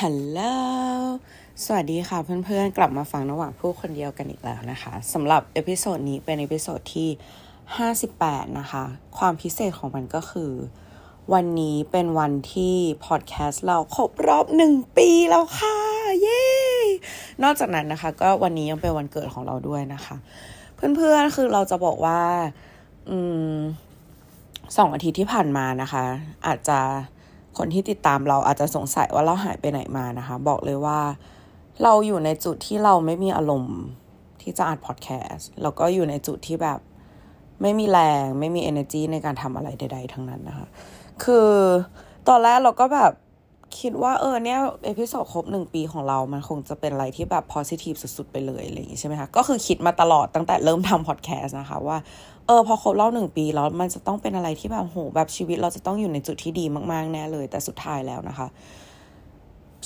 ฮัลโหล สวัสดีค่ะเพื่อนๆ กลับมาฟังระหว่างพูดคนเดียวกันอีกแล้วนะคะสำหรับ episode นี้เป็น episode ที่ 58 นะคะ ความพิเศษของมันก็คือ วันนี้เป็นวันที่พอดแคสต์เราครบรอบหนึ่งปีแล้วค่ะ เย้ นอกจากนั้นนะคะ ก็วันนี้ยังเป็นวันเกิดของเราด้วยนะคะ เพื่อนๆ คือเราจะบอกว่า อืมสองอาทิตย์ที่ผ่านมานะคะ อาจจะ คนที่ติดตามเราอาจจะสงสัยว่าเราหายไปไหนมานะคะ บอกเลยว่า เราอยู่ในจุดที่เราไม่มีอารมณ์ที่จะอัดพอดแคสต์แล้วก็อยู่ในจุดที่แบบไม่มีแรง ไม่มี energy ในการทำอะไรใด ๆ ทั้งนั้นนะคะ คือตอนแรกเราก็แบบคิดว่าเออเนี่ย episode ครบหนึ่งปีของเรา มันคงจะเป็นอะไรที่แบบ positive สุด ๆ ไปเลยอะไรอย่างงี้ใช่ไหมคะ ก็คือคิดมาตลอดตั้งแต่เริ่มทำพอดแคสต์นะคะว่า เออพอครบรอบหนึ่งปีแล้วมันจะต้องเป็นอะไรที่แบบโหแบบชีวิตเราจะต้องอยู่ในจุดที่ดีมากๆแน่เลย แต่สุดท้ายแล้วนะคะ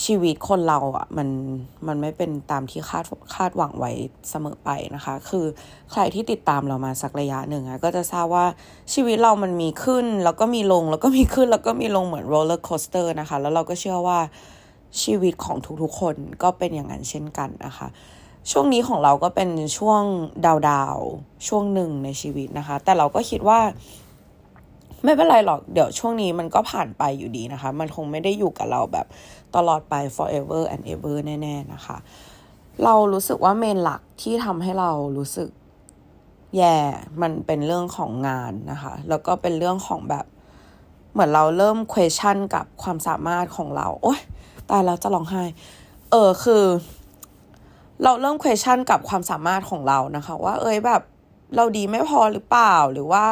ชีวิตคนเราอะ่ะมันมันไม่เป็นตามที่คาดคาดหวังไว้เสมอไปนะคะ คือใครที่ติดตามเรามาสักระยะหนึ่งอะก็จะทราบว่าชีวิตเรามันมีขึ้น แล้วก็มีลง แล้วก็มีขึ้น แล้วก็มีลงเหมือน roller coaster นะคะ แล้วเราก็เชื่อว่าชีวิตของทุกๆคนก็เป็นอย่างนั้นเช่นกันนะคะ ช่วงนี้ของเราก็เป็นช่วงดาวดาวช่วงหนึ่งในชีวิตนะคะ แต่เราก็คิดว่า ไม่เป็นไรหรอกเดี๋ยวช่วงนี้มันก็ผ่านไปอยู่ดีนะคะ มันคงไม่ได้อยู่กับเราแบบตลอดไป forever and ever แน่ ๆ นะคะ เรารู้สึกว่าเมนหลักที่ทำให้เรารู้สึกแย่มันเป็นเรื่องของงานนะคะ แล้วก็เป็นเรื่องของแบบเหมือนเราเริ่ม question กับความสามารถของเรา โอ๊ยตายแล้วจะร้องไห้ เออคือ เราเริ่ม question กับความสามารถของเรานะคะ ว่า เอ้ยแบบเราดีไม่พอหรือเปล่าหรือว่า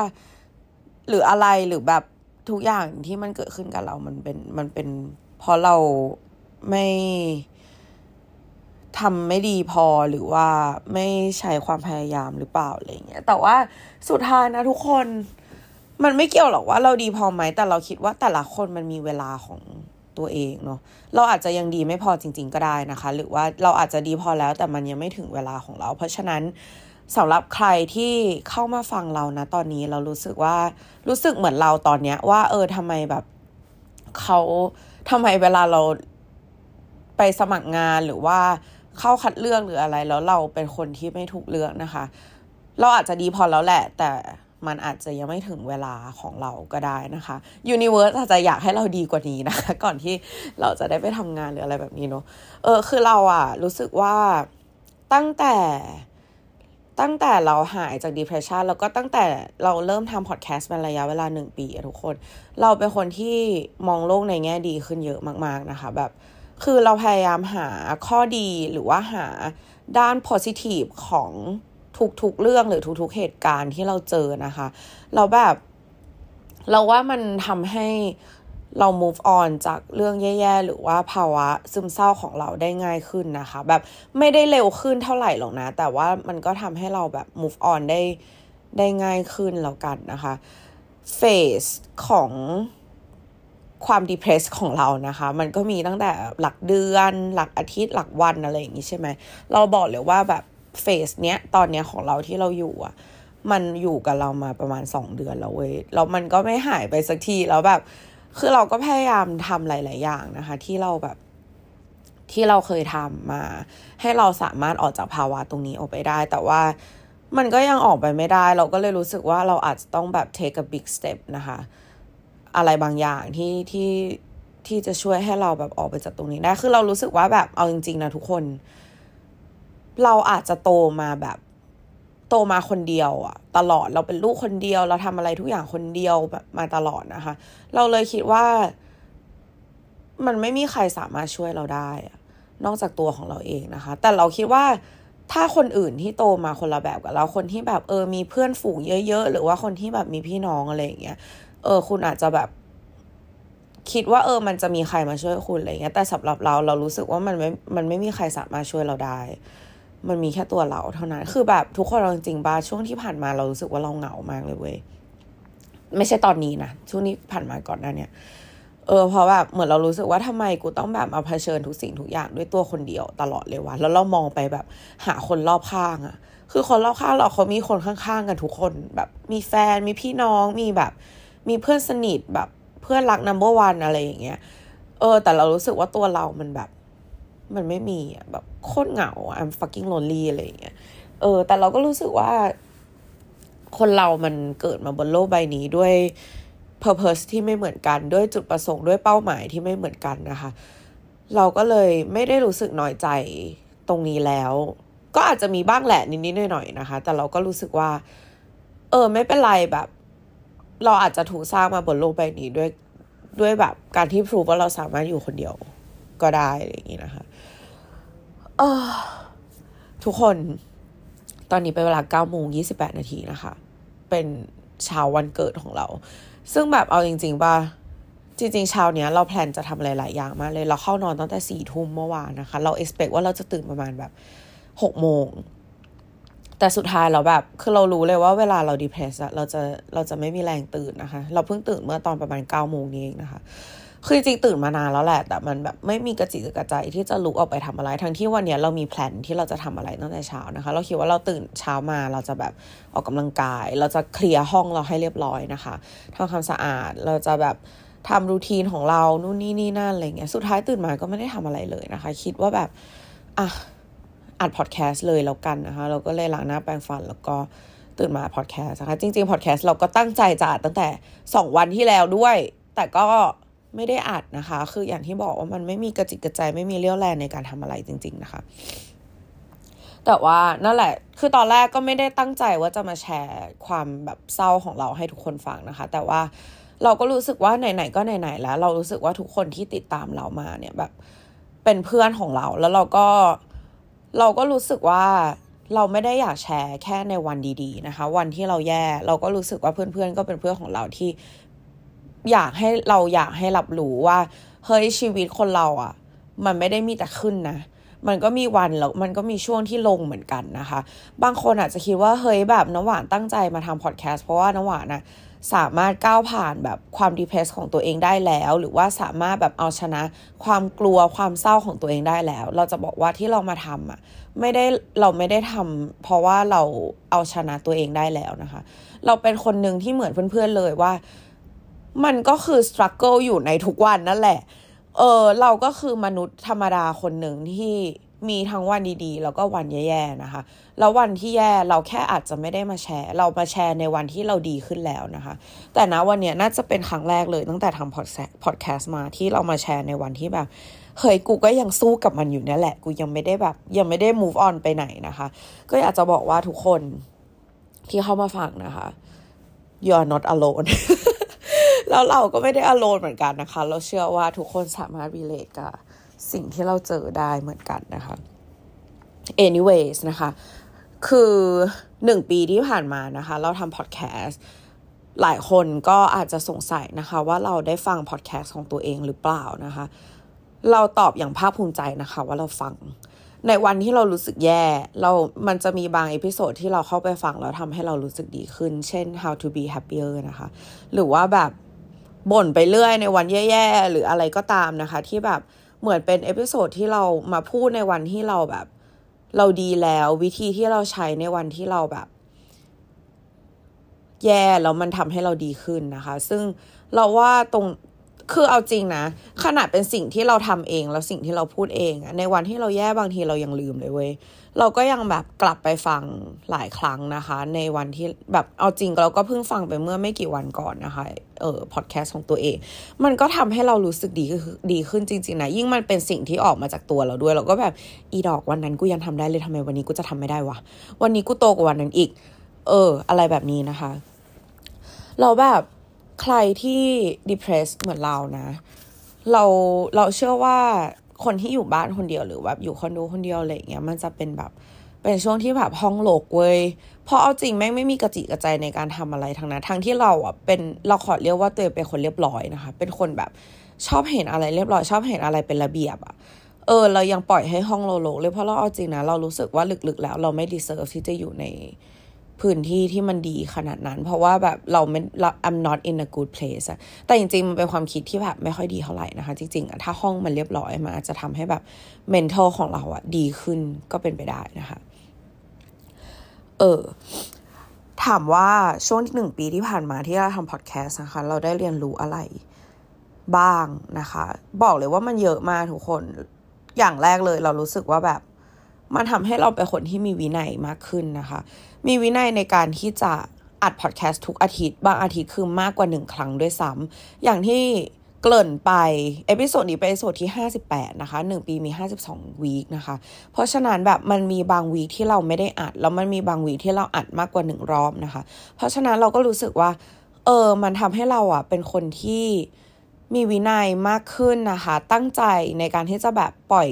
หรืออะไรหรือแบบทุกอย่างที่มันเกิดขึ้นกับเรา มันเป็นมันเป็นเพราะเราไม่ทำไม่ดีพอหรือว่าไม่ใช้ความพยายามหรือเปล่าอะไรเงี้ย แต่ว่าสุดท้ายนะทุกคน มันไม่เกี่ยวหรอกว่าเราดีพอไหมแต่เราคิดว่าแต่ละคนมันมีเวลาของ ตัวเองเนาะเราอาจจะยังดีไม่พอจริง ๆ ก็ได้นะคะ หรือว่าเราอาจจะดีพอแล้วแต่มันยังไม่ถึงเวลาของเรา เพราะฉะนั้นสำหรับใครที่เข้ามาฟังเรานะตอนนี้เรารู้สึกว่ารู้สึกเหมือนเราตอนเนี้ยว่า เออทำไมแบบเขาทำไมเวลาเราไปสมัครงานหรือว่าเข้าคัดเลือกหรืออะไร แล้วเราเป็นคนที่ไม่ถูกเลือกนะคะ เราอาจจะดีพอแล้วแหละ แต่ มันอาจจะยังไม่ถึงเวลาของเราก็ได้นะคะยูนิเวิร์สอาจจะอยากให้เราดีกว่านี้นะคะก่อนที่เราจะได้ไปทำงานหรืออะไรแบบนี้เนาะเออคือเราอะรู้สึกว่าตั้งแต่ตั้งแต่เราหายจาก depression แล้วก็ตั้งแต่เราเริ่มทำพอดแคสต์เป็นระยะเวลาหนึ่งปีทุกคน เราเป็นคนที่มองโลกในแง่ดีขึ้นเยอะมาก ๆนะคะ แบบ คือเราพยายามหาข้อดีหรือว่าหาด้าน positive ของ ทุกๆเรื่องหรือทุกๆเหตุการณ์ที่เราเจอนะคะ เราแบบ เราว่ามันทำให้เรา move on จากเรื่องแย่ๆ หรือว่าภาวะซึมเศร้าของเราได้ง่ายขึ้นนะคะ แบบไม่ได้เร็วขึ้นเท่าไหร่หรอกนะ แต่ว่ามันก็ทำให้เราแบบ move on ได้ได้ง่ายขึ้นแล้วกันนะคะเฟสของความ depress ของเรานะคะ มันก็มีตั้งแต่หลักเดือน หลักอาทิตย์หลักวันอะไรอย่างนี้ใช่ไหม เราบอกเลยว่าแบบ เฟสเนี้ยตอนเนี้ยของเราที่เราอยู่อะมันอยู่กับเรามาประมาณสองเดือนแล้วเว้ยแล้วมันก็ไม่หายไปสักทีแล้วแบบ คือเราก็พยายามทำหลาย ๆ อย่างนะคะ ที่เราแบบที่เราเคยทำมา ให้เราสามารถออกจากภาวะตรงนี้ออกไปได้ แต่ว่ามันก็ยังออกไปไม่ได้ เราก็เลยรู้สึกว่าเราอาจจะต้องแบบ take a big step นะคะ อะไรบางอย่างที่ที่ที่จะช่วยให้เราแบบออกไปจากตรงนี้ได้ คือเรารู้สึกว่าแบบเอาจริง ๆ นะทุกคน เราอาจจะโตมาแบบโตมาคนเดียวอะตลอดเราเป็นลูกคนเดียว เราทำอะไรทุกอย่างคนเดียวแบบมาตลอดนะคะ เราเลยคิดว่า มันไม่มีใครสามารถช่วยเราได้อะนอกจากตัวของเราเองนะคะ แต่เราคิดว่าถ้าคนอื่นที่โตมาคนละแบบกับเราคนที่แบบเออมีเพื่อนฝูงเยอะ ๆ หรือว่าคนที่แบบมีพี่น้องอะไรอย่างเงี้ยเออ คุณอาจจะแบบ คิดว่าเออ มันจะมีใครมาช่วยคุณอะไรเงี้ยแต่สำหรับเราเรารู้สึกว่ามันไม่มันไม่มีใครสามารถช่วยเราได้ มันมีแค่ตัวเราเท่านั้น คือแบบทุกคนเราจริงๆบ้าช่วงที่ผ่านมาเรารู้สึกว่าเราเหงามากเลยเว้ย ไม่ใช่ตอนนี้นะ ช่วงนี้ผ่านมาก่อนหน้าเนี้ยเออ เพราะแบบเหมือนเรารู้สึกว่าทำไมกูต้องแบบมาเผชิญทุกสิ่งทุกอย่างด้วยตัวคนเดียวตลอดเลยวะ แล้วเรามองไปแบบหาคนรอบข้างอะคือคนรอบข้างเราเขามีคนข้างๆกันทุกคน แบบมีแฟน มีพี่น้อง มีแบบ มีเพื่อนสนิทแบบเพื่อนรักนัมเบอร์วันอะไรอย่างเงี้ย เออ แต่เรารู้สึกว่าตัวเรามันแบบ มันไม่มีแบบโคตรเหงา I'm fucking lonely อะไรอย่างเงี้ยเออ แต่เราก็รู้สึกว่า คนเรามันเกิดมาบนโลกใบนี้ด้วย purpose ที่ไม่เหมือนกันด้วยจุดประสงค์ด้วยเป้าหมายที่ไม่เหมือนกันนะคะ เราก็เลยไม่ได้รู้สึกน้อยใจตรงนี้แล้ว ก็อาจจะมีบ้างแหละนิดๆหน่อยๆนะคะ แต่เราก็รู้สึกว่า เออ ไม่เป็นไรแบบ เราอาจจะถูกสร้างมาบนโลกใบนี้ด้วยด้วยแบบการที่พรูฟว่าเราสามารถอยู่คนเดียว ก็ได้อะไรอย่างนี้นะคะเออทุกคนตอนนี้เป็นเวลาเก้าโมงยี่สิบแปดนาทีนะคะ เป็นเช้าวันเกิดของเรา ซึ่งแบบเอาจริงๆป่ะจริงๆเช้าเนี้ยเราแพลนจะทำอะไรหลายอย่างมากเลย เราเข้านอนตั้งแต่สี่ทุ่มเมื่อวานนะคะ เราเอ็กซ์เพว่าเราจะตื่นประมาณแบบหกโมง แต่สุดท้ายเราแบบคือเรารู้เลยว่าเวลาเราดีเพรสอะเราจะเราจะไม่มีแรงตื่นนะคะ เราเพิ่งตื่นเมื่อตอนประมาณเก้าโมงนี้เองนะคะ คือจริงตื่นมานานแล้วแหละ แต่มันแบบไม่มีกระจิกกระใจที่จะลุกออกไปทำอะไร ทั้งที่วันนี้เรามีแพลนที่เราจะทำอะไรตั้งแต่เช้านะคะ เราคิดว่าเราตื่นเช้ามาเราจะแบบออกกำลังกาย เราจะเคลียร์ห้องเราให้เรียบร้อยนะคะทำความสะอาดเราจะแบบทำรูทีนของเรานู่นนี่นี่นั่นอะไรเงี้ยสุดท้ายตื่นมาก็ไม่ได้ทำอะไรเลยนะคะ คิดว่าแบบอะอัดพอดแคสต์เลยแล้วกันนะคะ เราก็เลยล้างหน้าแปรงฟันแล้วก็ตื่นมาพอดแคสต์นะคะ จริงๆพอดแคสต์เราก็ตั้งใจจะอัดตั้งแต่สองวันที่แล้วด้วย แต่ก็ ไม่ได้อัดนะคะ คืออย่างที่บอกว่ามันไม่มีกระจิกกระใจไม่มีเรี่ยวแรงในการทำอะไรจริง ๆ นะคะ แต่ว่านั่นแหละ คือตอนแรกก็ไม่ได้ตั้งใจว่าจะมาแชร์ความแบบเศร้าของเราให้ทุกคนฟังนะคะ แต่ว่าเราก็รู้สึกว่าไหนๆก็ไหนๆแล้ว เรารู้สึกว่าทุกคนที่ติดตามเรามาเนี่ยแบบเป็นเพื่อนของเราแล้วเราก็เราก็รู้สึกว่าเราไม่ได้อยากแชร์แค่ในวันดี ๆ นะคะ วันที่เราแย่เราก็รู้สึกว่าเพื่อนๆก็เป็นเพื่อนของเราที่ อยากให้เราอยากให้รับรู้ว่า เฮ้ยชีวิตคนเราอะ่ะ มันไม่ได้มีแต่ขึ้นนะมันก็มีวันแล้วมันก็มีช่วงที่ลงเหมือนกันนะคะ บางคนอาจจะคิดว่าเฮ้ยแบบน้ำหวานตั้งใจมาทำพอดแคสต์เพราะว่าน้ำหวานนะสามารถก้าวผ่านแบบความดีเพรสของตัวเองได้แล้ว หรือว่าสามารถแบบเอาชนะความกลัวความเศร้าของตัวเองได้แล้ว เราจะบอกว่าที่เรามาทำอะไม่ได้เราไม่ได้ทำเพราะว่าเราเอาชนะตัวเองได้แล้วนะคะ เราเป็นคนหนึ่งที่เหมือนเพื่อนๆเลยว่า มันก็คือสครัลเกิลอยู่ในทุกวันนั่นแหละ เออเราก็คือมนุษย์ธรรมดาคนหนึ่งที่มีทั้งวันดีๆ แล้วก็วันแย่ๆนะคะ แล้ววันที่แย่เราแค่อาจจะไม่ได้มาแชร์ เรามาแชร์ในวันที่เราดีขึ้นแล้วนะคะ แต่นะวันนี้น่าจะเป็นครั้งแรกเลยตั้งแต่ทำพอดแคสต์มาที่เรามาแชร์ในวันที่แบบเฮ้ยกูก็ยังสู้กับมันอยู่นี่แหละ กูยังไม่ได้แบบ ยังไม่ได้ move on ไปไหนนะคะ ก็อยากจะบอกว่าทุกคนที่เข้ามาฟังนะคะ you are not alone แล้วเราก็ไม่ได้อโลนเหมือนกันนะคะ เราเชื่อว่าทุกคนสามารถ relate กับสิ่งที่เราเจอได้เหมือนกันนะคะ anyways นะคะ คือหนึ่งปีที่ผ่านมานะคะ เราทำพอดแคสต์หลายคนก็อาจจะสงสัยนะคะ ว่าเราได้ฟังพอดแคสต์ของตัวเองหรือเปล่านะคะ เราตอบอย่างภาคภูมิใจนะคะว่าเราฟัง ในวันที่เรารู้สึกแย่ เรา มันจะมีบาง episode ที่เราเข้าไปฟังแล้วทำให้เรารู้สึกดีขึ้น เช่น how to be happier นะคะ หรือว่าแบบ บ่นไปเรื่อยในวันแย่ๆ หรืออะไรก็ตามนะคะ ที่แบบเหมือนเป็น episode ที่เรามาพูดในวันที่เราแบบ เราดีแล้ววิธีที่เราใช้ในวันที่เราแบบ แย่แล้วมันทำให้เราดีขึ้นนะคะ ซึ่งเราว่าตรง คือเอาจริงนะ ขนาดเป็นสิ่งที่เราทำเองแล้วสิ่งที่เราพูดเองอะในวันที่เราแย่บางทีเรายังลืมเลยเว้ยเราก็ยังแบบกลับไปฟังหลายครั้งนะคะ ในวันที่แบบเอาจริงเราก็เพิ่งฟังไปเมื่อไม่กี่วันก่อนนะคะเออพอดแคสต์ของตัวเอง มันก็ทำให้เรารู้สึกดีดีขึ้นจริง ๆ นะ ยิ่งมันเป็นสิ่งที่ออกมาจากตัวเราด้วย เราก็แบบอีดอกวันนั้นกูยังทำได้เลยทำไมวันนี้กูจะทำไม่ได้วะวันนี้กูโตกว่าวันนั้นอีก เออ อะไรแบบนี้นะคะ เราแบบ ใครที่ depressed เหมือนเรานะ เราเราเชื่อว่าคนที่อยู่บ้านคนเดียวหรือแบบอยู่คอนโดคนเดียวอะไรเงี้ยมันจะเป็นแบบเป็นช่วงที่แบบห้องโลกเว้ยเพราะเอาจริงแม่งไม่มีกระจิกระใจในการทำอะไรทั้งนั้นทั้งที่เราอะเป็นเราขอเรียกว่าตัวเองเป็นคนเรียบร้อยนะคะ เป็นคนแบบชอบเห็นอะไรเรียบร้อย ชอบเห็นอะไรเป็นระเบียบอะเออเรายังปล่อยให้ห้องโลโลเลยเพราะเราเอาจริงนะเรารู้สึกว่าลึกๆแล้ว เราไม่ deserve ที่จะอยู่ใน พื้นที่ที่มันดีขนาดนั้น เพราะว่าแบบเราไม่เรา I'm not in a good place อะแต่จริงๆ มันเป็นความคิดที่แบบไม่ค่อยดีเท่าไหร่นะคะ จริงๆ ถ้าห้องมันเรียบร้อยมันอาจจะทำให้แบบ mental ของเราอะดีขึ้นก็เป็นไปได้นะคะ เออ ถามว่าช่วงหนึ่งปีที่ผ่านมาที่เราทำพอดแคสต์นะคะ เราได้เรียนรู้อะไรบ้างนะคะ บอกเลยว่ามันเยอะมากทุกคน อย่างแรกเลย เรารู้สึกว่าแบบ มันทำให้เราเป็นคนที่มีวินัยมากขึ้นนะคะ มีวินัยในการที่จะอัดพอดแคสต์ทุกอาทิตย์ บางอาทิตย์คือมากกว่าหนึ่งครั้งด้วยซ้ำอย่างที่เกริ่นไป episode นี้เป็น episode ที่ 58 นะคะ 1 ปีมี 52 week นะคะ เพราะฉะนั้นแบบมันมีบาง week ที่เราไม่ได้อัด แล้วมันมีบาง week ที่เราอัดมากกว่าหนึ่งรอบนะคะ เพราะฉะนั้นเราก็รู้สึกว่า เออ มันทำให้เราอะเป็นคนที่มีวินัยมากขึ้นนะคะ ตั้งใจในการที่จะแบบปล่อย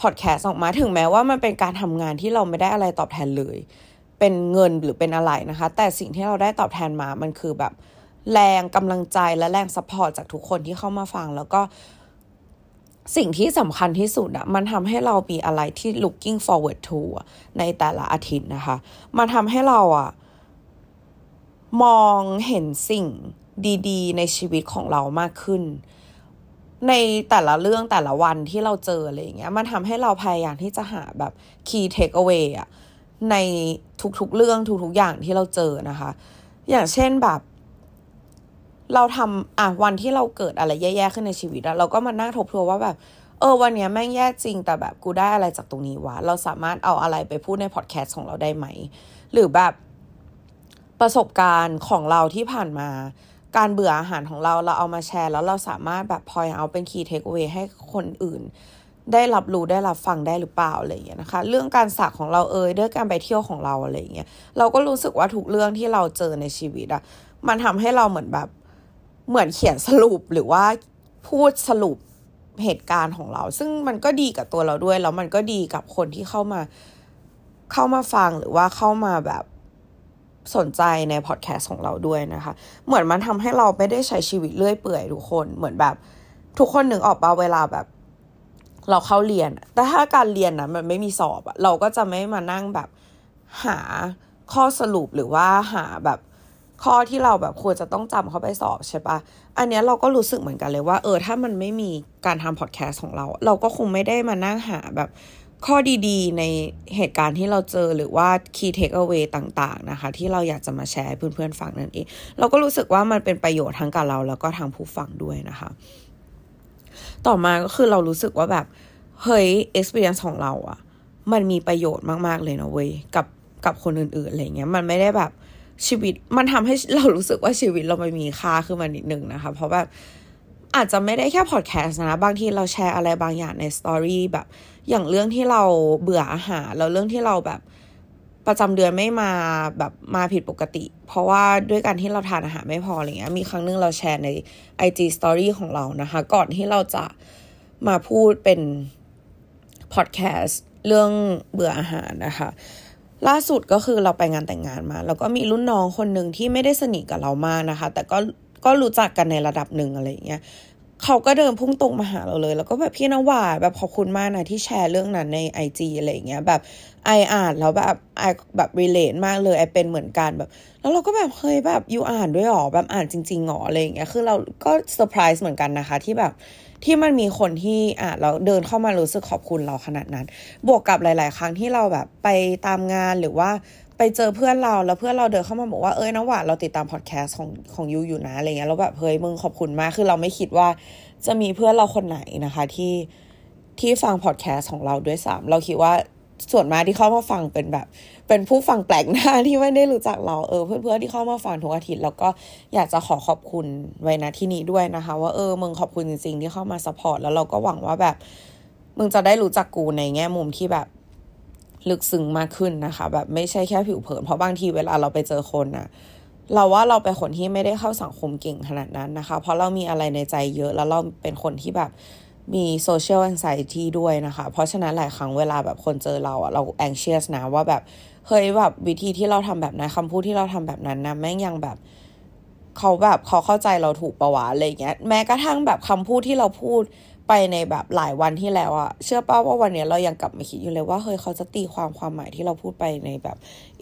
พอดแคสต์ออกมาถึงแม้ว่ามันเป็นการทำงานที่เราไม่ได้อะไรตอบแทนเลย เป็นเงินหรือเป็นอะไรนะคะ แต่สิ่งที่เราได้ตอบแทนมามันคือแบบแรงกำลังใจและแรง support จากทุกคนที่เข้ามาฟัง แล้วก็สิ่งที่สำคัญที่สุดอะมันทำให้เรามีอะไรที่ looking forward to ในแต่ละอาทิตย์นะคะ มันทำให้เราอะมองเห็นสิ่งดีๆ ในชีวิตของเรามากขึ้น ในแต่ละเรื่องแต่ละวันที่เราเจออะไรอย่างเงี้ย มันทำให้เราพยายามที่จะหาแบบ key takeaway อะ ในทุกๆเรื่องทุกๆอย่างที่เราเจอนะคะ อย่างเช่นแบบ เราทำอะวันที่เราเกิดอะไรแย่ๆขึ้นในชีวิตเราก็มานั่งทบทวนว่าแบบ เออวันนี้แม่งแย่จริง แต่แบบกูได้อะไรจากตรงนี้วะเราสามารถเอาอะไรไปพูดในพอดแคสต์ของเราได้ไหม หรือแบบประสบการณ์ของเราที่ผ่านมา การเบื่ออาหารของเราเราเอามาแชร์ แล้วเราสามารถแบบ point out เป็น key takeaway ให้คนอื่น ได้รับรู้ได้รับฟังได้หรือเปล่าอะไรอย่างเงี้ยนะคะ เรื่องการสักของเราเอ่ยเรื่องการไปเที่ยวของเราอะไรอย่างเงี้ยเราก็รู้สึกว่าทุกเรื่องที่เราเจอในชีวิตอะมันทำให้เราเหมือนแบบเหมือนเขียนสรุปหรือว่าพูดสรุปเหตุการณ์ของเรา ซึ่งมันก็ดีกับตัวเราด้วยแล้วมันก็ดีกับคนที่เข้ามาเข้ามาฟังหรือว่าเข้ามาแบบสนใจในพอดแคสต์ของเราด้วยนะคะ เหมือนมันทำให้เราไม่ได้ใช้ชีวิตเลื่อยเปื่อยทุกคนเหมือนแบบ ทุกคนหนึ่งออกมาเวลาแบบ เราเข้าเรียน แต่ถ้าการเรียนนะมันไม่มีสอบอะเราก็จะไม่มานั่งแบบหาข้อสรุปหรือว่าหาแบบข้อที่เราแบบควรจะต้องจำเข้าไปสอบใช่ปะอันนี้เราก็รู้สึกเหมือนกันเลยว่า เออ ถ้ามันไม่มีการทำพอดแคสต์ของเรา เราก็คงไม่ได้มานั่งหาแบบข้อดีๆ ในเหตุการณ์ที่เราเจอหรือว่า key takeaway ต่าง ๆ นะคะ ที่เราอยากจะมาแชร์เพื่อนๆฟังนั่นเอง เราก็รู้สึกว่ามันเป็นประโยชน์ทั้งกับเราแล้วก็ทางผู้ฟังด้วยนะคะ ต่อมาก็คือเรารู้สึกว่าแบบ เฮ้ย experience ของเราอะมันมีประโยชน์มาก ๆ เลยนะเว้ย กับกับคนอื่นๆอะไรเงี้ย มันไม่ได้แบบชีวิตมันทำให้เรารู้สึกว่าชีวิตเราไม่มีค่าขึ้นมานิดนึงนะคะ เพราะแบบอาจจะไม่ได้แค่พอดแคสต์นะ บางทีเราแชร์อะไรบางอย่างในสตอรี่แบบ อย่างเรื่องที่เราเบื่ออาหารแล้วเรื่องที่เราแบบ ประจำเดือนไม่มาแบบมาผิดปกติ เพราะว่าด้วยการที่เราทานอาหารไม่พออะไรเงี้ยมีครั้งนึงเราแชร์ใน IG Story ของเรานะคะ ก่อนที่เราจะมาพูดเป็นพอดแคสต์เรื่องเบื่ออาหารนะคะ ล่าสุดก็คือเราไปงานแต่งงานมา แล้วก็มีรุ่นน้องคนหนึ่งที่ไม่ได้สนิทกับเรามากนะคะ แต่ก็ก็รู้จักกันในระดับหนึ่งอะไรเงี้ยเขาก็เดินพุ่งตรงมาหาเราเลย แล้วก็แบบพี่นวาแบบขอบคุณมากนะที่แชร์เรื่องนั้นในไอจีอะไรเงี้ยแบบ ไออ่านแล้วแบบไอแบบรีเลทมากเลยไอเป็นเหมือนกันแบบ แล้วเราก็แบบเฮ้ยแบบ you อ่านด้วยหรอแบบอ่านจริงๆหรออะไรอย่างเงี้ยคือเราก็เซอร์ไพรส์เหมือนกันนะคะ ที่แบบที่มันมีคนที่อะเราเดินเข้ามารู้สึกขอบคุณเราขนาดนั้น บวกกับหลาย ๆ ครั้งที่เราแบบไปตามงานหรือว่าไปเจอเพื่อนเราแล้วเพื่อนเราเดินเข้ามาบอกว่าเอ้ยน้ำหวานเราติดตามพอดแคสต์ของของ you อยู่นะอะไรเงี้ยแล้วแบบเฮ้ยมึงขอบคุณมากคือเราไม่คิดว่าจะมีเพื่อนเราคนไหนนะคะที่ที่ฟังพอดแคสต์ของเราด้วยซ้ำเราคิดว่า ส่วนมากที่เข้ามาฟังเป็นแบบ เป็นผู้ฟังแปลกหน้าที่ไม่ได้รู้จักเราเออ เพื่อนๆที่เข้ามาฟังทุกอาทิตย์แล้วก็อยากจะขอขอบคุณไว้นะที่นี้ด้วยนะคะ ว่าเออมึงขอบคุณจริงๆที่เข้ามาสปอร์ตแล้วเราก็หวังว่าแบบมึงจะได้รู้จักกูในแง่มุมที่แบบลึกซึ้งมากขึ้นนะคะ แบบไม่ใช่แค่ผิวเผินเพราะบางทีเวลาเราไปเจอคนนะเราว่าเราเป็นคนที่ไม่ได้เข้าสังคมเก่งขนาดนั้นนะคะ เพราะเรามีอะไรในใจเยอะแล้วเราเป็นคนที่แบบ มีโซเชียลแอนไซตี้ด้วยนะคะ เพราะฉะนั้นหลายครั้งเวลาแบบคนเจอเราอะเราแองเชียสนะว่าแบบเฮ้ยแบบวิธีที่เราทำแบบนั้นคำพูดที่เราทำแบบนั้นนะแม่งยังแบบเขาแบบเขาเข้าใจเราถูกประวะอะไรเงี้ยแม้กระทั่งแบบคำพูดที่เราพูดไปในแบบหลายวันที่แล้วอะเชื่อป้าว่าวันนี้เรายังกลับมาคิดอยู่เลยว่าเฮ้ยเขาจะตีความความหมายที่เราพูดไปในแบบ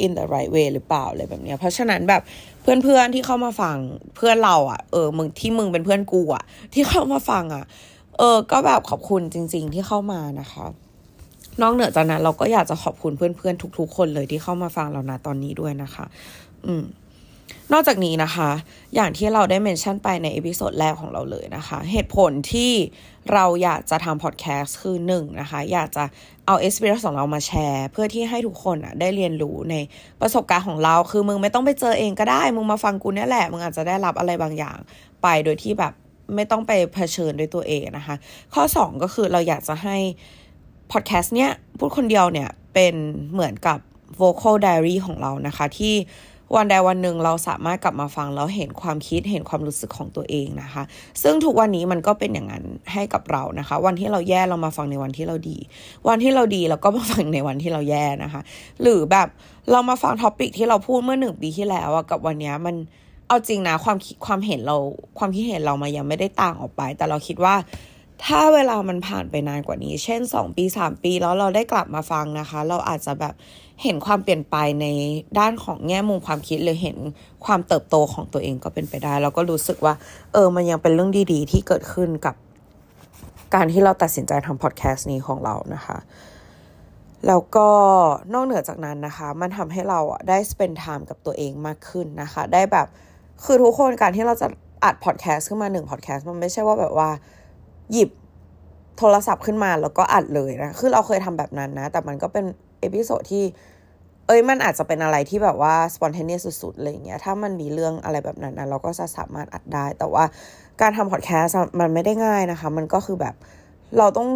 in the right way หรือเปล่าอะไรแบบเนี้ยเพราะฉะนั้นแบบเพื่อนๆที่เข้ามาฟังเพื่อนเราอะเออมึงที่มึงเป็นเพื่อนกูอะที่เข้ามาฟังอะ เออ ก็แบบขอบคุณจริง ๆ ที่เข้ามานะคะ นอกเหนือจากนั้นเราก็อยากจะขอบคุณเพื่อนๆทุก ๆ คนเลยที่เข้ามาฟังเรานะตอนนี้ด้วยนะคะ อืมนอกจากนี้นะคะ อย่างที่เราได้ mention ไปใน episode แรกของเราเลยนะคะ เหตุผลที่เราอยากจะทำพอดแคสต์คือหนึ่งนะคะ อยากจะเอา experience ของเรามาแชร์ เพื่อที่ให้ทุกคนอะได้เรียนรู้ในประสบการณ์ของเรา คือมึงไม่ต้องไปเจอเองก็ได้ มึงมาฟังกูเนี่ยแหละ มึงอาจจะได้รับอะไรบางอย่างไปโดยที่แบบ ไม่ต้องไปเผชิญด้วยตัวเองนะคะ ข้อ 2 ก็คือเราอยากจะให้พอดแคสต์เนี้ยพูดคนเดียวเนี่ยเป็นเหมือนกับ vocal diary ของเรานะคะ ที่วันใดวันหนึ่งเราสามารถกลับมาฟังแล้วเห็นความคิดเห็นความรู้สึกของตัวเองนะคะ ซึ่งทุกวันนี้มันก็เป็นอย่างนั้นให้กับเรานะคะ วันที่เราแย่เรามาฟังในวันที่เราดี วันที่เราดีเราก็มาฟังในวันที่เราแย่นะคะ หรือแบบเรามาฟังท็อปิกที่เราพูดเมื่อหนึ่งปีที่แล้วกับวันนี้มัน เอาจริงนะความความเห็นเราความคิดเห็นเรามายังไม่ได้ต่างออกไป แต่เราคิดว่า ถ้าเวลามันผ่านไปนานกว่านี้ เช่น 2 ปี 3 ปีแล้วเราได้กลับมาฟังนะคะ เราอาจจะแบบเห็นความเปลี่ยนไปในด้านของแง่มุมความคิดหรือเห็นความเติบโตของตัวเองก็เป็นไปได้ เราก็รู้สึกว่า เออมันยังเป็นเรื่องดีๆ ที่เกิดขึ้นกับการที่เราตัดสินใจทำพอดแคสต์นี้ของเรานะคะ แล้วก็นอกเหนือจากนั้นนะคะ มันทำให้เราได้ spend time กับตัวเองมากขึ้นนะคะ ได้แบบ คือทุกคนการที่เราจะอัดพอดแคสต์ขึ้นมาหนึ่งพอดแคสต์มันไม่ใช่ว่าแบบว่า หยิบโทรศัพท์ขึ้นมาแล้วก็อัดเลยนะ คือเราเคยทำแบบนั้นนะ แต่มันก็เป็น episode ที่ เอ้ยมันอาจจะเป็นอะไรที่แบบว่า spontaneous สุดๆอะไรเงี้ย ถ้ามันมีเรื่องอะไรแบบนั้นนะเราก็จะสามารถอัดได้ แต่ว่าการทำพอดแคสต์มันไม่ได้ง่ายนะคะ มันก็คือแบบเราต้อง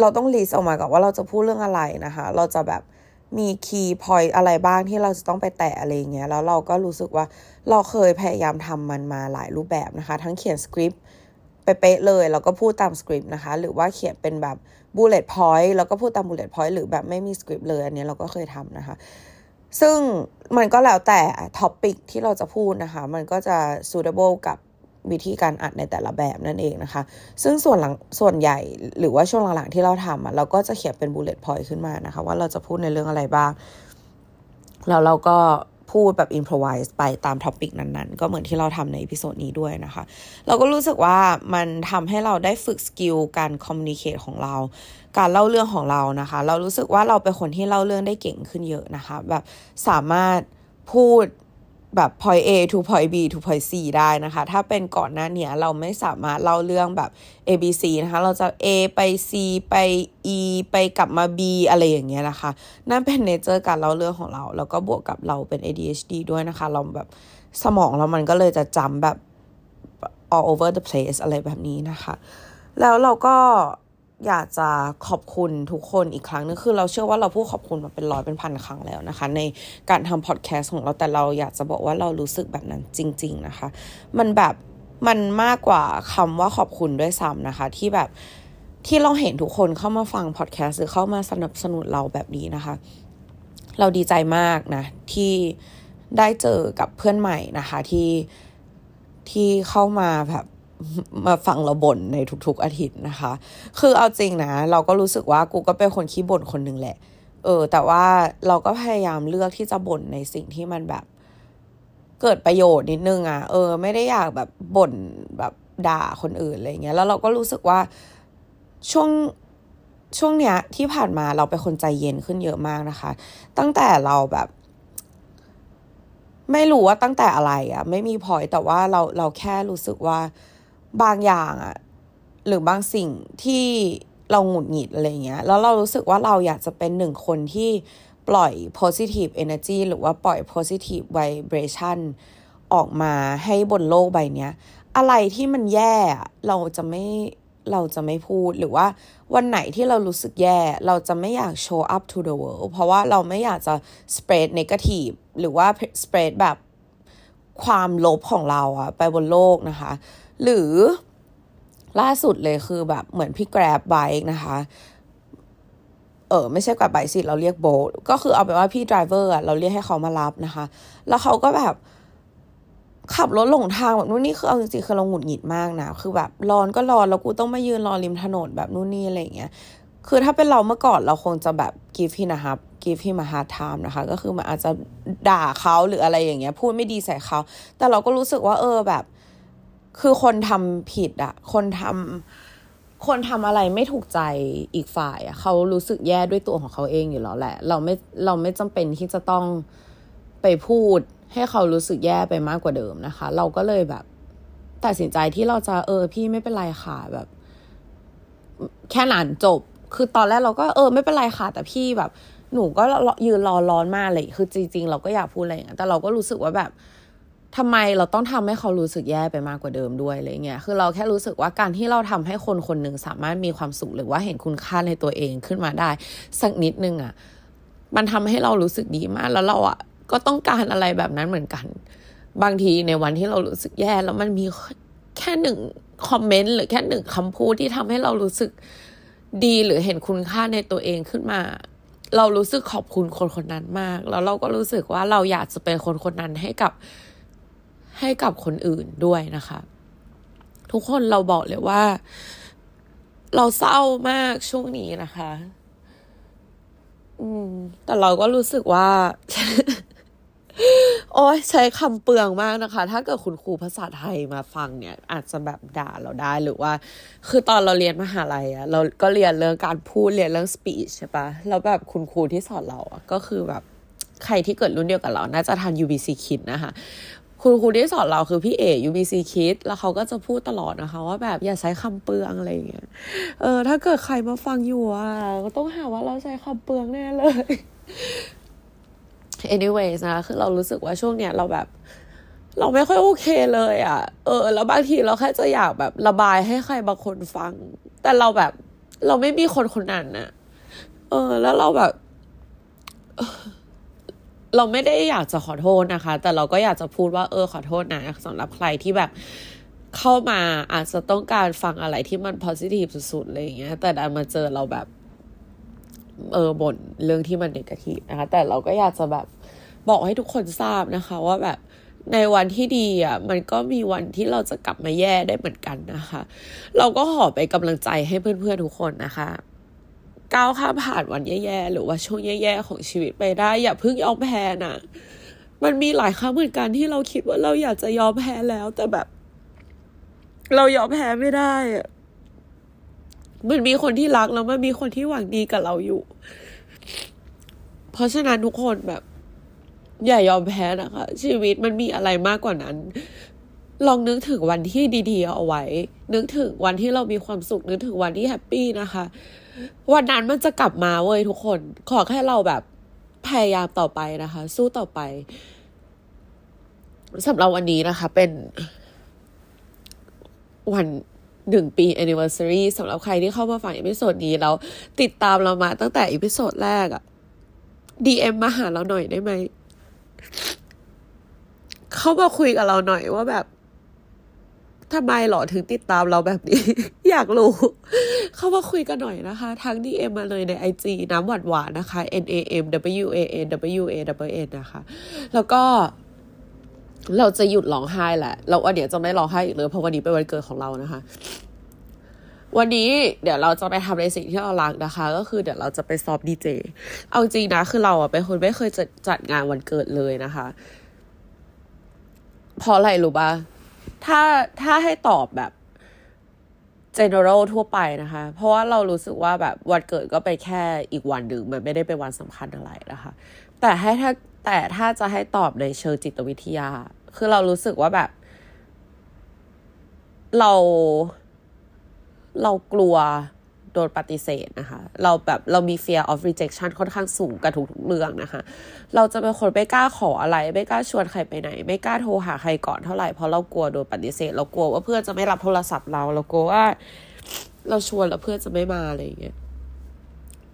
เราต้อง list ออกมาก่อนว่าเราจะพูดเรื่องอะไรนะคะ เราจะแบบ มี key point อะไรบ้างที่เราจะต้องไปแตะอะไรเงี้ยแล้วเราก็รู้สึกว่าเราเคยพยายามทำมันมาหลายรูปแบบนะคะ ทั้งเขียนสคริปต์เป๊ะเลย แล้วก็พูดตามสคริปต์นะคะ หรือว่าเขียนเป็นแบบ bullet point แล้วก็พูดตาม bullet point หรือแบบไม่มีสคริปต์เลย อันนี้เราก็เคยทำนะคะ ซึ่งมันก็แล้วแต่topic ที่เราจะพูดนะคะ มันก็จะ suitable กับ วิธีการอัดในแต่ละแบบนั่นเองนะคะ ซึ่งส่วนหลังส่วนใหญ่หรือว่าช่วงหลังๆที่เราทำอะเราก็จะเขียนเป็น bullet point ขึ้นมานะคะ ว่าเราจะพูดในเรื่องอะไรบ้างแล้วเราก็พูดแบบ improvise ไปตาม topic นั้นๆ ก็เหมือนที่เราทำใน episode นี้ด้วยนะคะ เราก็รู้สึกว่ามันทำให้เราได้ฝึก skill การ communicate ของเรา การเล่าเรื่องของเรานะคะ เรารู้สึกว่าเราเป็นคนที่เล่าเรื่องได้เก่งขึ้นเยอะนะคะ แบบสามารถพูด แบบ point A to point B to point C ได้นะคะ ถ้าเป็นก่อนหน้านี้เราไม่สามารถเล่าเรื่องแบบ A B C นะคะ เราจะ A ไป C ไป E ไปกลับมา B อะไรอย่างเงี้ยนะคะ นั่นเป็นเนเจอร์การเล่าเรื่องของเรา แล้วก็บวกกับเราเป็น ADHD ด้วยนะคะ เราแบบสมองเรามันก็เลยจะจำแบบ all over the place อะไรแบบนี้นะคะ แล้วเราก็ อยากจะขอบคุณทุกคนอีกครั้งนึงคือเราเชื่อว่าเราพูดขอบคุณมาเป็นร้อยเป็นพันครั้งแล้วนะคะ ในการทำพอดแคสต์ของเราแต่เราอยากจะบอกว่าเรารู้สึกแบบนั้นจริง ๆนะคะ มันแบบมันมากกว่าคำว่าขอบคุณด้วยซ้ำนะคะ ที่แบบที่เราเห็นทุกคนเข้ามาฟังพอดแคสต์หรือเข้ามาสนับสนุนเราแบบนี้นะคะ เราดีใจมากนะ ที่ได้เจอกับเพื่อนใหม่นะคะ ที่ที่เข้ามาแบบ มาฟังเราบ่นในทุกๆอาทิตย์นะคะ คือเอาจริงนะ เราก็รู้สึกว่ากูก็เป็นคนขี้บ่นคนหนึ่งแหละ เออ แต่ว่าเราก็พยายามเลือกที่จะบ่นในสิ่งที่มันแบบ เกิดประโยชน์นิดนึงอะ่ะ เออ ไม่ได้อยากแบบบ่นแบบด่าคนอื่นอะไรเงี้ย แล้วเราก็รู้สึกว่าช่วงช่วงเนี้ยที่ผ่านมาเราเป็นคนใจเย็นขึ้นเยอะมากนะคะ ตั้งแต่เราแบบ ไม่รู้ว่าตั้งแต่อะไรอะ่ะ ไม่มีพอยแต่ว่าเราเราแค่รู้สึกว่า บางอย่างอะหรือบางสิ่งที่เราหงุดหงิดอะไรเงี้ย แล้วเรารู้สึกว่าเราอยากจะเป็นหนึ่งคนที่ปล่อย positive energy หรือว่าปล่อย positive vibration ออกมาให้บนโลกใบนี้อะไรที่มันแย่เราจะไม่เราจะไม่พูดหรือว่าวันไหนที่เรารู้สึกแย่ เราจะไม่อยาก show up to the world เพราะว่าเราไม่อยากจะ spread negative หรือว่า spread แบบความลบของเราอะไปบนโลกนะคะ หรือล่าสุดเลยคือแบบเหมือนพี่แกร็บไบค์นะคะ เออไม่ใช่กับไบค์สิเราเรียกโบก็คือเอาไปว่าพี่ดรเวอร์อะเราเรียกให้เขามารับนะคะ แล้วเขาก็แบบขับรถหลงทางแบบนู่นนี่คือเอาจริงๆคือเราหงุดหงิดมากนะคือแบบร้อนก็ร้อนแล้วกูต้องมายืนรอริมถนนแบบนู่นนี่อะไรเงี้ยคือถ้าเป็นเราเมื่อก่อนเราคงจะแบบ give พี่นะครับ give พี่ a hard time นะคะ ก็คือมันอาจจะด่าเขาหรืออะไรอย่างเงี้ย พูดไม่ดีใส่เขา แต่เราก็รู้สึกว่าเออแบบ คือคนทำผิดอะคนทำคนทำอะไรไม่ถูกใจอีกฝ่ายอะเขารู้สึกแย่ด้วยตัวของเขาเองอยู่แล้วแหละ เราไม่เราไม่จำเป็นที่จะต้องไปพูด ให้เขารู้สึกแย่ไปมากกว่าเดิมนะคะ เราก็เลยแบบตัดสินใจที่เราจะเออพี่ไม่เป็นไรค่ะแบบ แค่นั้นจบ คือตอนแรกเราก็เออไม่เป็นไรค่ะ แต่พี่แบบ หนูก็ยืนรอร้อนมากเลย คือจริง ๆ เราก็อยากพูดอะไรอย่างเงี้ยแต่เราก็รู้สึกว่าแบบ ทำไมเราต้องทำให้เขารู้สึกแย่ไปมากกว่าเดิมด้วยอะไรเงี้ย คือเราแค่รู้สึกว่าการที่เราทำให้คนคนหนึ่งสามารถมีความสุขหรือว่าเห็นคุณค่าในตัวเองขึ้นมาได้ สักนิดนึงอะ่ะ มันทำให้เรารู้สึกดีมาก แล้วเราอะ่ะก็ต้องการอะไรแบบนั้นเหมือนกัน บางทีในวันที่เรารู้สึกแย่แล้วมันมีแค่หนึ่งคอมเมนต์หรือแค่หนึ่งคำพูดที่ทำให้เรารู้สึกดีหรือเห็นคุณค่าในตัวเองขึ้นมา เรารู้สึกขอบคุณคนคนนั้นมาก แล้วเราก็รู้สึกว่าเราอยากจะเป็นคนคนนั้นให้กับ ให้กับคนอื่นด้วยนะคะ ทุกคนเราบอกเลยว่า เราเศร้ามากช่วงนี้นะคะ อืม แต่เราก็รู้สึกว่า โอ้ยใช้คำเปลืองมากนะคะ ถ้าเกิดคุณครูภาษาไทยมาฟังเนี่ย อาจจะแบบด่าเราได้หรือว่า คือตอนเราเรียนมหาลัยอะเราก็เรียนเรื่องการพูดเรียนเรื่องสปีชใช่ปะแล้วแบบคุณครูที่สอนเราอะก็คือแบบใครที่เกิดรุ่นเดียวกับเรา น่าจะทัน UBC คิดนะคะ คุณครูที่สอนเราคือพี่เอ๋ UBC Kid แล้วเขาก็จะพูดตลอดนะคะ ว่าแบบอย่าใช้คำเปลืองอะไรอย่างเงี้ย เออ ถ้าเกิดใครมาฟังอยู่อะก็ต้องหาว่าเราใช้คำเปลืองแน่เลย anyways นะคือเรารู้สึกว่าช่วงเนี้ยเราแบบ เราไม่ค่อยโอเคเลยอะ เออ แล้วบางทีเราแค่จะอยากแบบระบายให้ใครบางคนฟัง แต่เราแบบ เราไม่มีคนคนนั้นนะเออ แล้วเราแบบ เราไม่ได้อยากจะขอโทษนะคะ แต่เราก็อยากจะพูดว่าเออขอโทษนะสำหรับใครที่แบบเข้ามาอาจจะต้องการฟังอะไรที่มัน positive สุดๆอะไรอย่างเงี้ย แต่ดันมาเจอเราแบบ เออบ่นเรื่องที่มันเนกาทีฟนะคะ แต่เราก็อยากจะแบบบอกให้ทุกคนทราบนะคะ ว่าแบบในวันที่ดีอะ มันก็มีวันที่เราจะกลับมาแย่ได้เหมือนกันนะคะ เราก็ขอไปกำลังใจให้เพื่อนๆทุกคนนะคะ ก้าวข้ามผ่านวันแย่ๆหรือว่าช่วงแย่ๆของชีวิตไปได้ อย่าเพิ่งยอมแพ้นะมันมีหลายครั้งเหมือนกันที่เราคิดว่าเราอยากจะยอมแพ้แล้ว แต่แบบ เรายอมแพ้ไม่ได้อะมันมีคนที่รักแล้วมันมีคนที่หวังดีกับเราอยู่ เพราะฉะนั้นทุกคนแบบ อย่ายอมแพ้นะคะ ชีวิตมันมีอะไรมากกว่านั้น ลองนึกถึงวันที่ดีๆเอาไว้ นึกถึงวันที่เรามีความสุข นึกถึงวันที่แฮปปี้นะคะ วันนั้นมันจะกลับมาเว้ยทุกคน ขอแค่เราแบบพยายามต่อไปนะคะ สู้ต่อไปสำหรับวันนี้นะคะ เป็นวันหนึ่งปี anniversary สำหรับใครที่เข้ามาฟัง episode นี้แล้ว ติดตามเรามาตั้งแต่ episode แรกอะ DM มาหาเราหน่อยได้ไหม เข้ามาคุยกับเราหน่อยว่าแบบ ทำไมหรอถึงติดตามเราแบบนี้ อยากรู้ เข้ามาคุยกันหน่อยนะคะ ทั้ง DM มาเลยใน IG น้ำหวานหวานนะคะ N A M W A N W A W N นะคะ แล้วก็เราจะหยุดร้องไห้แหละ เราวันเดี๋ยวจะไม่ร้องไห้อีกเลยเพราะวันนี้เป็นวันเกิดของเรานะคะ วันนี้เดี๋ยวเราจะไปทำในสิ่งที่เรารักนะคะ ก็คือเดี๋ยวเราจะไปซ้อมดีเจ เอาจริงนะคือเราอะเป็นคนไม่เคยจจัดงานวันเกิดเลยนะคะ เพราะอะไรรู้ปะ ถ้าถ้าให้ตอบแบบ general ทั่วไปนะคะ เพราะว่าเรารู้สึกว่าแบบวันเกิดก็ไปแค่อีกวันหนึ่งมันไม่ได้เป็นวันสำคัญอะไรนะคะ แต่ให้ถ้าแต่ถ้าจะให้ตอบในเชิงจิตวิทยา คือเรารู้สึกว่าแบบ เรา เรากลัว โดนปฏิเสธนะคะ เราแบบเรามี fear of rejection ค่อนข้างสูงกับทุกๆเรื่องนะคะ เราจะเป็นคนไม่กล้าขออะไร ไม่กล้าชวนใครไปไหน ไม่กล้าโทรหาใครก่อนเท่าไหร่เพราะเรากลัวโดนปฏิเสธ เรากลัวว่าเพื่อนจะไม่รับโทรศัพท์เรา เรากลัวว่า เราชวนแล้วเพื่อนจะไม่มาอะไรอย่างเงี้ย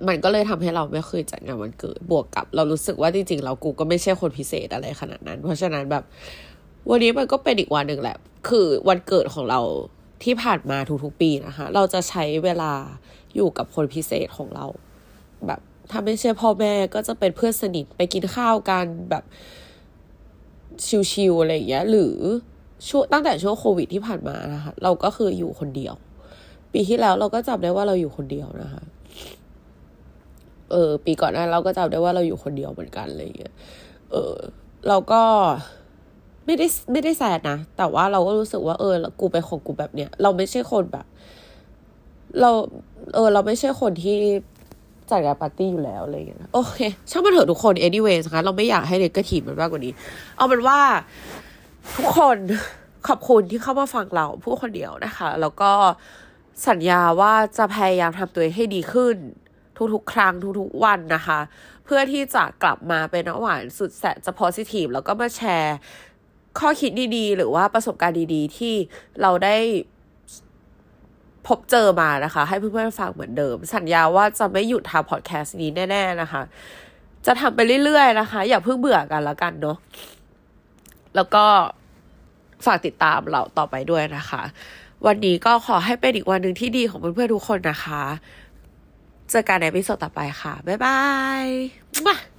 มันก็เลยทำให้เราไม่เคยจัดงานวันเกิด บวกกับ เรารู้สึกว่าจริงๆเรากูก็ไม่ใช่คนพิเศษอะไรขนาดนั้น เพราะฉะนั้นแบบ วันนี้มันก็เป็นอีกวันหนึ่งแหละ คือวันเกิดของเรา ที่ผ่านมาทุกๆปีนะคะ เราจะใช้เวลาอยู่กับคนพิเศษของเรา แบบถ้าไม่ใช่พ่อแม่ก็จะเป็นเพื่อนสนิทไปกินข้าวกันแบบชิวๆอะไรอย่างเงี้ย หรือช่วงตั้งแต่ช่วงโควิดที่ผ่านมานะคะ เราก็คืออยู่คนเดียว ปีที่แล้วเราก็จำได้ว่าเราอยู่คนเดียวนะคะ เออ ปีก่อนหน้าเราก็จำได้ว่าเราอยู่คนเดียวเหมือนกันอะไรอย่างเงี้ยเออเราก็ ไม่ได้ไม่ได้แสดนะ แต่ว่าเราก็รู้สึกว่าเออ กูไปของกูแบบเนี้ย เราไม่ใช่คนแบบ เรา เออ เราไม่ใช่คนที่จัดงานปาร์ตี้อยู่แล้วอะไรอย่างเงี้ยโอเคช่างมันเถอะทุกคน anyway นะคะเราไม่อยากให้เด็กกระถีบมันมากกว่านี้ เอาเป็นว่าทุกคนขอบคุณที่เข้ามาฟังเราพูดคนเดียวนะคะ แล้วก็สัญญาว่าจะพยายามทำตัวเองให้ดีขึ้น ทุกๆ ครั้งทุกๆ วันนะคะ เพื่อที่จะกลับมาเป็นน้ำหวานสุดแสนจะ positive แล้วก็มาแชร์ ข้อคิดดีๆ หรือว่าประสบการณ์ดีๆ ที่เราได้พบเจอมานะคะ ให้เพื่อนๆฟังเหมือนเดิม สัญญาว่าจะไม่หยุดทำพอดแคสต์นี้แน่ ๆ นะคะ จะทำไปเรื่อยๆนะคะ อย่าเพิ่งเบื่อกันแล้วกันเนาะแล้วก็ฝากติดตามเราต่อไปด้วยนะคะ วันนี้ก็ขอให้เป็นอีกวันหนึ่งที่ดีของเพื่อนๆทุกคนนะคะ เจอกันในวิดีโอต่อไปค่ะ บ๊ายบาย